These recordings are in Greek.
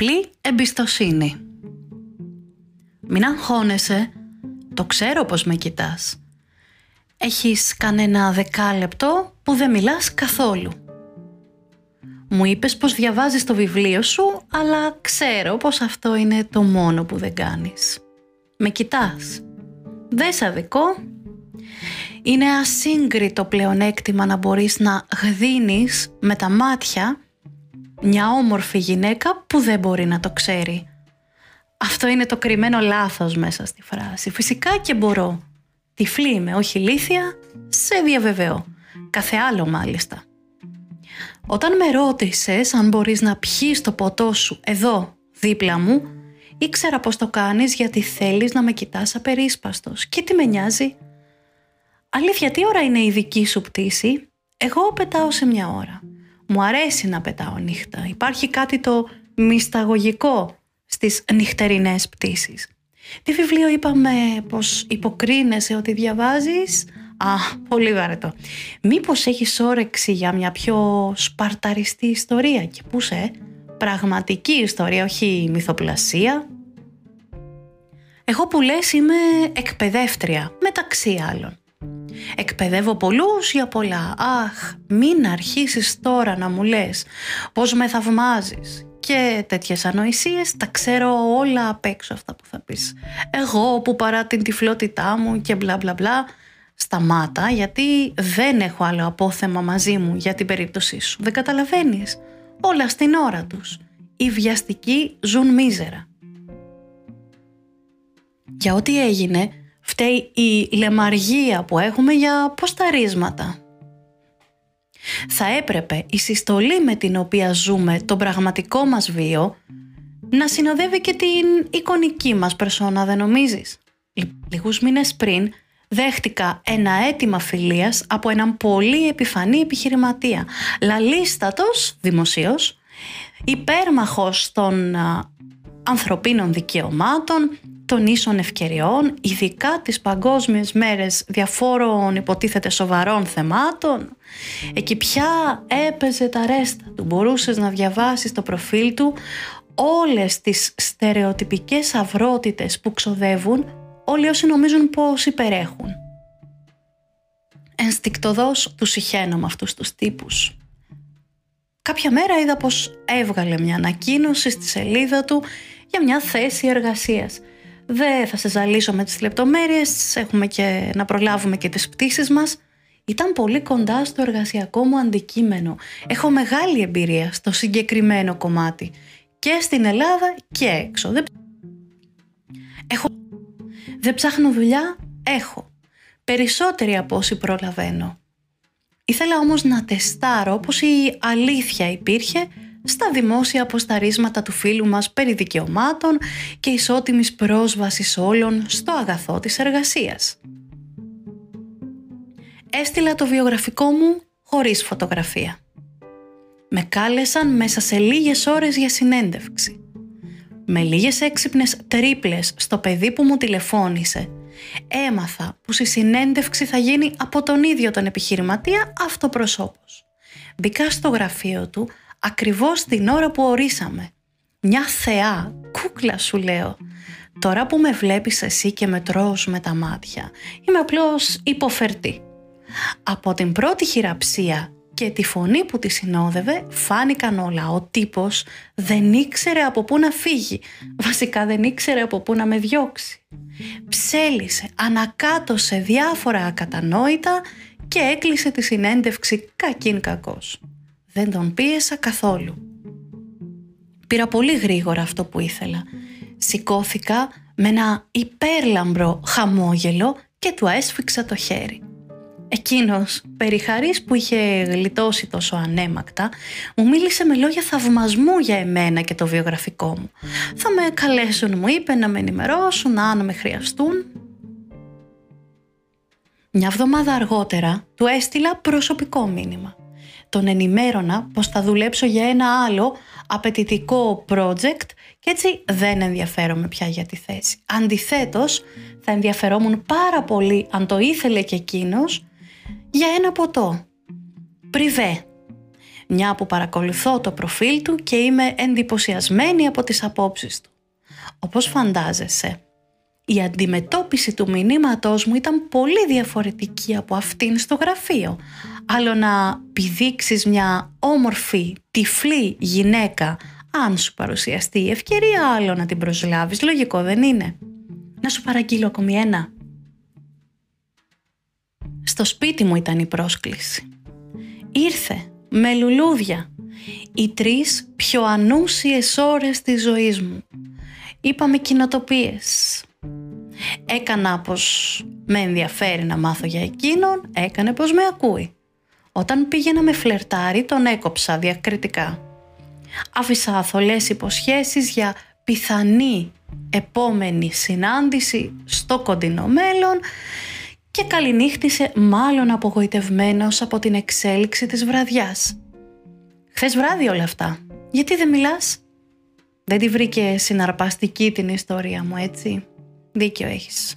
Τυφλή εμπιστοσύνη. Μην αγχώνεσαι, το ξέρω πως με κοιτάς. Έχεις κανένα δεκάλεπτο που δεν μιλάς καθόλου. Μου είπες πως διαβάζεις το βιβλίο σου, αλλά ξέρω πως αυτό είναι το μόνο που δεν κάνεις. Με κοιτάς. Δεν σ' αδικό. Είναι ασύγκριτο πλεονέκτημα να μπορείς να γδίνεις με τα μάτια μια όμορφη γυναίκα που δεν μπορεί να το ξέρει. Αυτό είναι το κρυμμένο λάθος μέσα στη φράση. Φυσικά και μπορώ. Τυφλή είμαι, όχι ηλίθια, σε διαβεβαιώ. Κάθε άλλο μάλιστα. Όταν με ρώτησες αν μπορείς να πιείς το ποτό σου εδώ, δίπλα μου, ήξερα πως το κάνεις γιατί θέλεις να με κοιτάς απερίσπαστος. Και τι με νοιάζει; Αλήθεια, τι ώρα είναι η δική σου πτήση; Εγώ πετάω σε μια ώρα. Μου αρέσει να πετάω νύχτα. Υπάρχει κάτι το μυσταγωγικό στις νυχτερινές πτήσεις. Τι βιβλίο είπαμε πως υποκρίνεσαι ότι διαβάζεις. Α, πολύ βαρετό. Μήπως έχεις όρεξη για μια πιο σπαρταριστή ιστορία και πού σε, πραγματική ιστορία, όχι μυθοπλασία; Εγώ που λες είμαι εκπαιδεύτρια, μεταξύ άλλων. Εκπαιδεύω πολλούς για πολλά. Αχ, μην αρχίσεις τώρα να μου λες πως με θαυμάζεις και τέτοιες ανοησίες τα ξέρω όλα απ' έξω αυτά που θα πεις. Εγώ που παρά την τυφλότητά μου και μπλα μπλα μπλα σταμάτα γιατί δεν έχω άλλο απόθεμα μαζί μου για την περίπτωσή σου. Δεν καταλαβαίνεις. Όλα στην ώρα τους. Οι βιαστικοί ζουν μίζερα. Για ό,τι έγινε φταίει η λεμαργία που έχουμε για ποσταρίσματα. Θα έπρεπε η συστολή με την οποία ζούμε τον πραγματικό μας βίο να συνοδεύει και την εικονική μας περσόνα, δεν νομίζεις; Λίγους μήνες πριν δέχτηκα ένα αίτημα φιλίας από έναν πολύ επιφανή επιχειρηματία. Λαλίστατος, δημοσίως, υπέρμαχος των ανθρωπίνων δικαιωμάτων, των ίσων ευκαιριών, ειδικά τις παγκόσμιες μέρες διαφόρων υποτίθεται σοβαρών θεμάτων. Εκεί πια έπαιζε τα ρέστα του. Μπορούσες να διαβάσεις το προφίλ του όλες τις στερεοτυπικές αυρότητες που ξοδεύουν όλοι όσοι νομίζουν πως υπερέχουν. Ενστικτοδός του συχαίνω με αυτούς τους τύπους. Κάποια μέρα είδα πως έβγαλε μια ανακοίνωση στη σελίδα του για μια θέση εργασίας δεν θα σε ζαλίσω με τις λεπτομέρειες, έχουμε και να προλάβουμε και τις πτήσεις μας. Ήταν πολύ κοντά στο εργασιακό μου αντικείμενο. Έχω μεγάλη εμπειρία στο συγκεκριμένο κομμάτι. Και στην Ελλάδα και έξω. Δεν... Έχω... Δεν ψάχνω δουλειά, έχω. Περισσότερη από όσοι προλαβαίνω. Ήθελα όμως να τεστάρω πως η αλήθεια υπήρχε στα δημόσια αποσταρίσματα του φίλου μας περί δικαιωμάτων και ισότιμης πρόσβασης όλων στο αγαθό της εργασίας. Έστειλα το βιογραφικό μου χωρίς φωτογραφία. Με κάλεσαν μέσα σε λίγες ώρες για συνέντευξη. Με λίγες έξυπνες τρίπλες στο παιδί που μου τηλεφώνησε, έμαθα που η συνέντευξη θα γίνει από τον ίδιο τον επιχειρηματία αυτοπροσώπος. Μπήκα στο γραφείο του ακριβώς την ώρα που ορίσαμε. Μια θεά, κούκλα σου λέω. Τώρα που με βλέπεις εσύ και με τρως με τα μάτια, είμαι απλώς υποφερτή. Από την πρώτη χειραψία και τη φωνή που τη συνόδευε φάνηκαν όλα. Ο τύπος δεν ήξερε από πού να φύγει. Βασικά δεν ήξερε από πού να με διώξει. Ψέλισε, ανακάτωσε διάφορα ακατανόητα και έκλεισε τη συνέντευξη κακήν κακός. Δεν τον πίεσα καθόλου. Πήρα πολύ γρήγορα αυτό που ήθελα. Σηκώθηκα με ένα υπέρλαμπρο χαμόγελο και του έσφιξα το χέρι. Εκείνος, περιχαρής που είχε γλιτώσει τόσο ανέμακτα, μου μίλησε με λόγια θαυμασμού για εμένα και το βιογραφικό μου. Θα με καλέσουν, μου είπε, να με ενημερώσουν αν με χρειαστούν. Μια εβδομάδα αργότερα του έστειλα προσωπικό μήνυμα τον ενημέρωνα πως θα δουλέψω για ένα άλλο απαιτητικό project και έτσι δεν ενδιαφέρομαι πια για τη θέση. Αντιθέτως, θα ενδιαφερόμουν πάρα πολύ αν το ήθελε και εκείνος για ένα ποτό. Πριβέ. μια που παρακολουθώ το προφίλ του και είμαι εντυπωσιασμένη από τις απόψεις του. Όπως φαντάζεσαι, η αντιμετώπιση του μηνύματός μου ήταν πολύ διαφορετική από αυτήν στο γραφείο. Άλλο να πηδήξεις μια όμορφη, τυφλή γυναίκα αν σου παρουσιαστεί η ευκαιρία, άλλο να την προσλάβεις. Λογικό δεν είναι; Να σου παραγγείλω ακόμη ένα. Στο σπίτι μου ήταν η πρόσκληση. Ήρθε με λουλούδια. Οι τρεις πιο ανούσιες ώρες της ζωής μου. Είπαμε κοινοτοπίες. Έκανα πως με ενδιαφέρει να μάθω για εκείνον, έκανε πως με ακούει. Όταν πήγαινα με φλερτάρι τον έκοψα διακριτικά. Άφησα θολές υποσχέσεις για πιθανή επόμενη συνάντηση στο κοντινό μέλλον και καληνύχτησε μάλλον απογοητευμένος από την εξέλιξη της βραδιάς. Χθες βράδυ όλα αυτά. Γιατί δεν μιλάς; Δεν τη βρήκε συναρπαστική την ιστορία μου, έτσι; Δίκιο έχεις.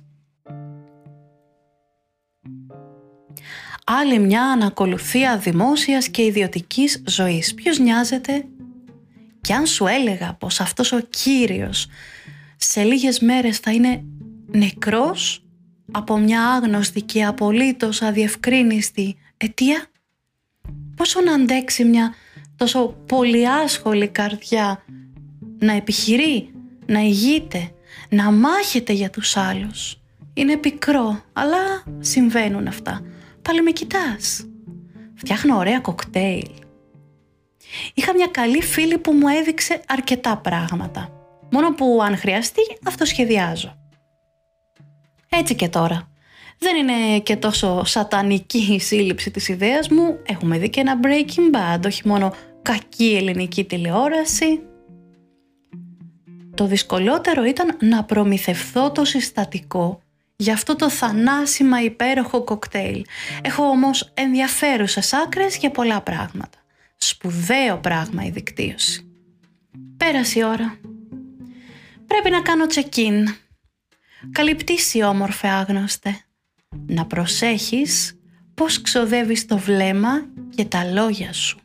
Άλλη μια ανακολουθία δημόσιας και ιδιωτικής ζωής. Ποιος νοιάζεται; Και αν σου έλεγα πως αυτός ο Κύριος σε λίγες μέρες θα είναι νεκρός από μια άγνωστη και απολύτως αδιευκρίνηστη αιτία; Πόσο να αντέξει μια τόσο πολυάσχολη καρδιά να επιχειρεί, να ηγείται, να μάχεται για τους άλλους. Είναι πικρό, αλλά συμβαίνουν αυτά. Πάλι με κοιτάς. Φτιάχνω ωραία κοκτέιλ. Είχα μια καλή φίλη που μου έδειξε αρκετά πράγματα. Μόνο που αν χρειαστεί αυτό σχεδιάζω. Έτσι και τώρα. Δεν είναι και τόσο σατανική η σύλληψη της ιδέας μου. Έχουμε δει και ένα Breaking Bad, όχι μόνο κακή ελληνική τηλεόραση. Το δυσκολότερο ήταν να προμηθευθώ το συστατικό για αυτό το θανάσιμα υπέροχο κοκτέιλ. Έχω όμως ενδιαφέρουσες άκρες για πολλά πράγματα. Σπουδαίο πράγμα η δικτύωση. Πέρασε η ώρα. Πρέπει να κάνω check-in. Καλή πτήση όμορφε άγνωστε. Να προσέχεις πώς ξοδεύεις το βλέμμα και τα λόγια σου.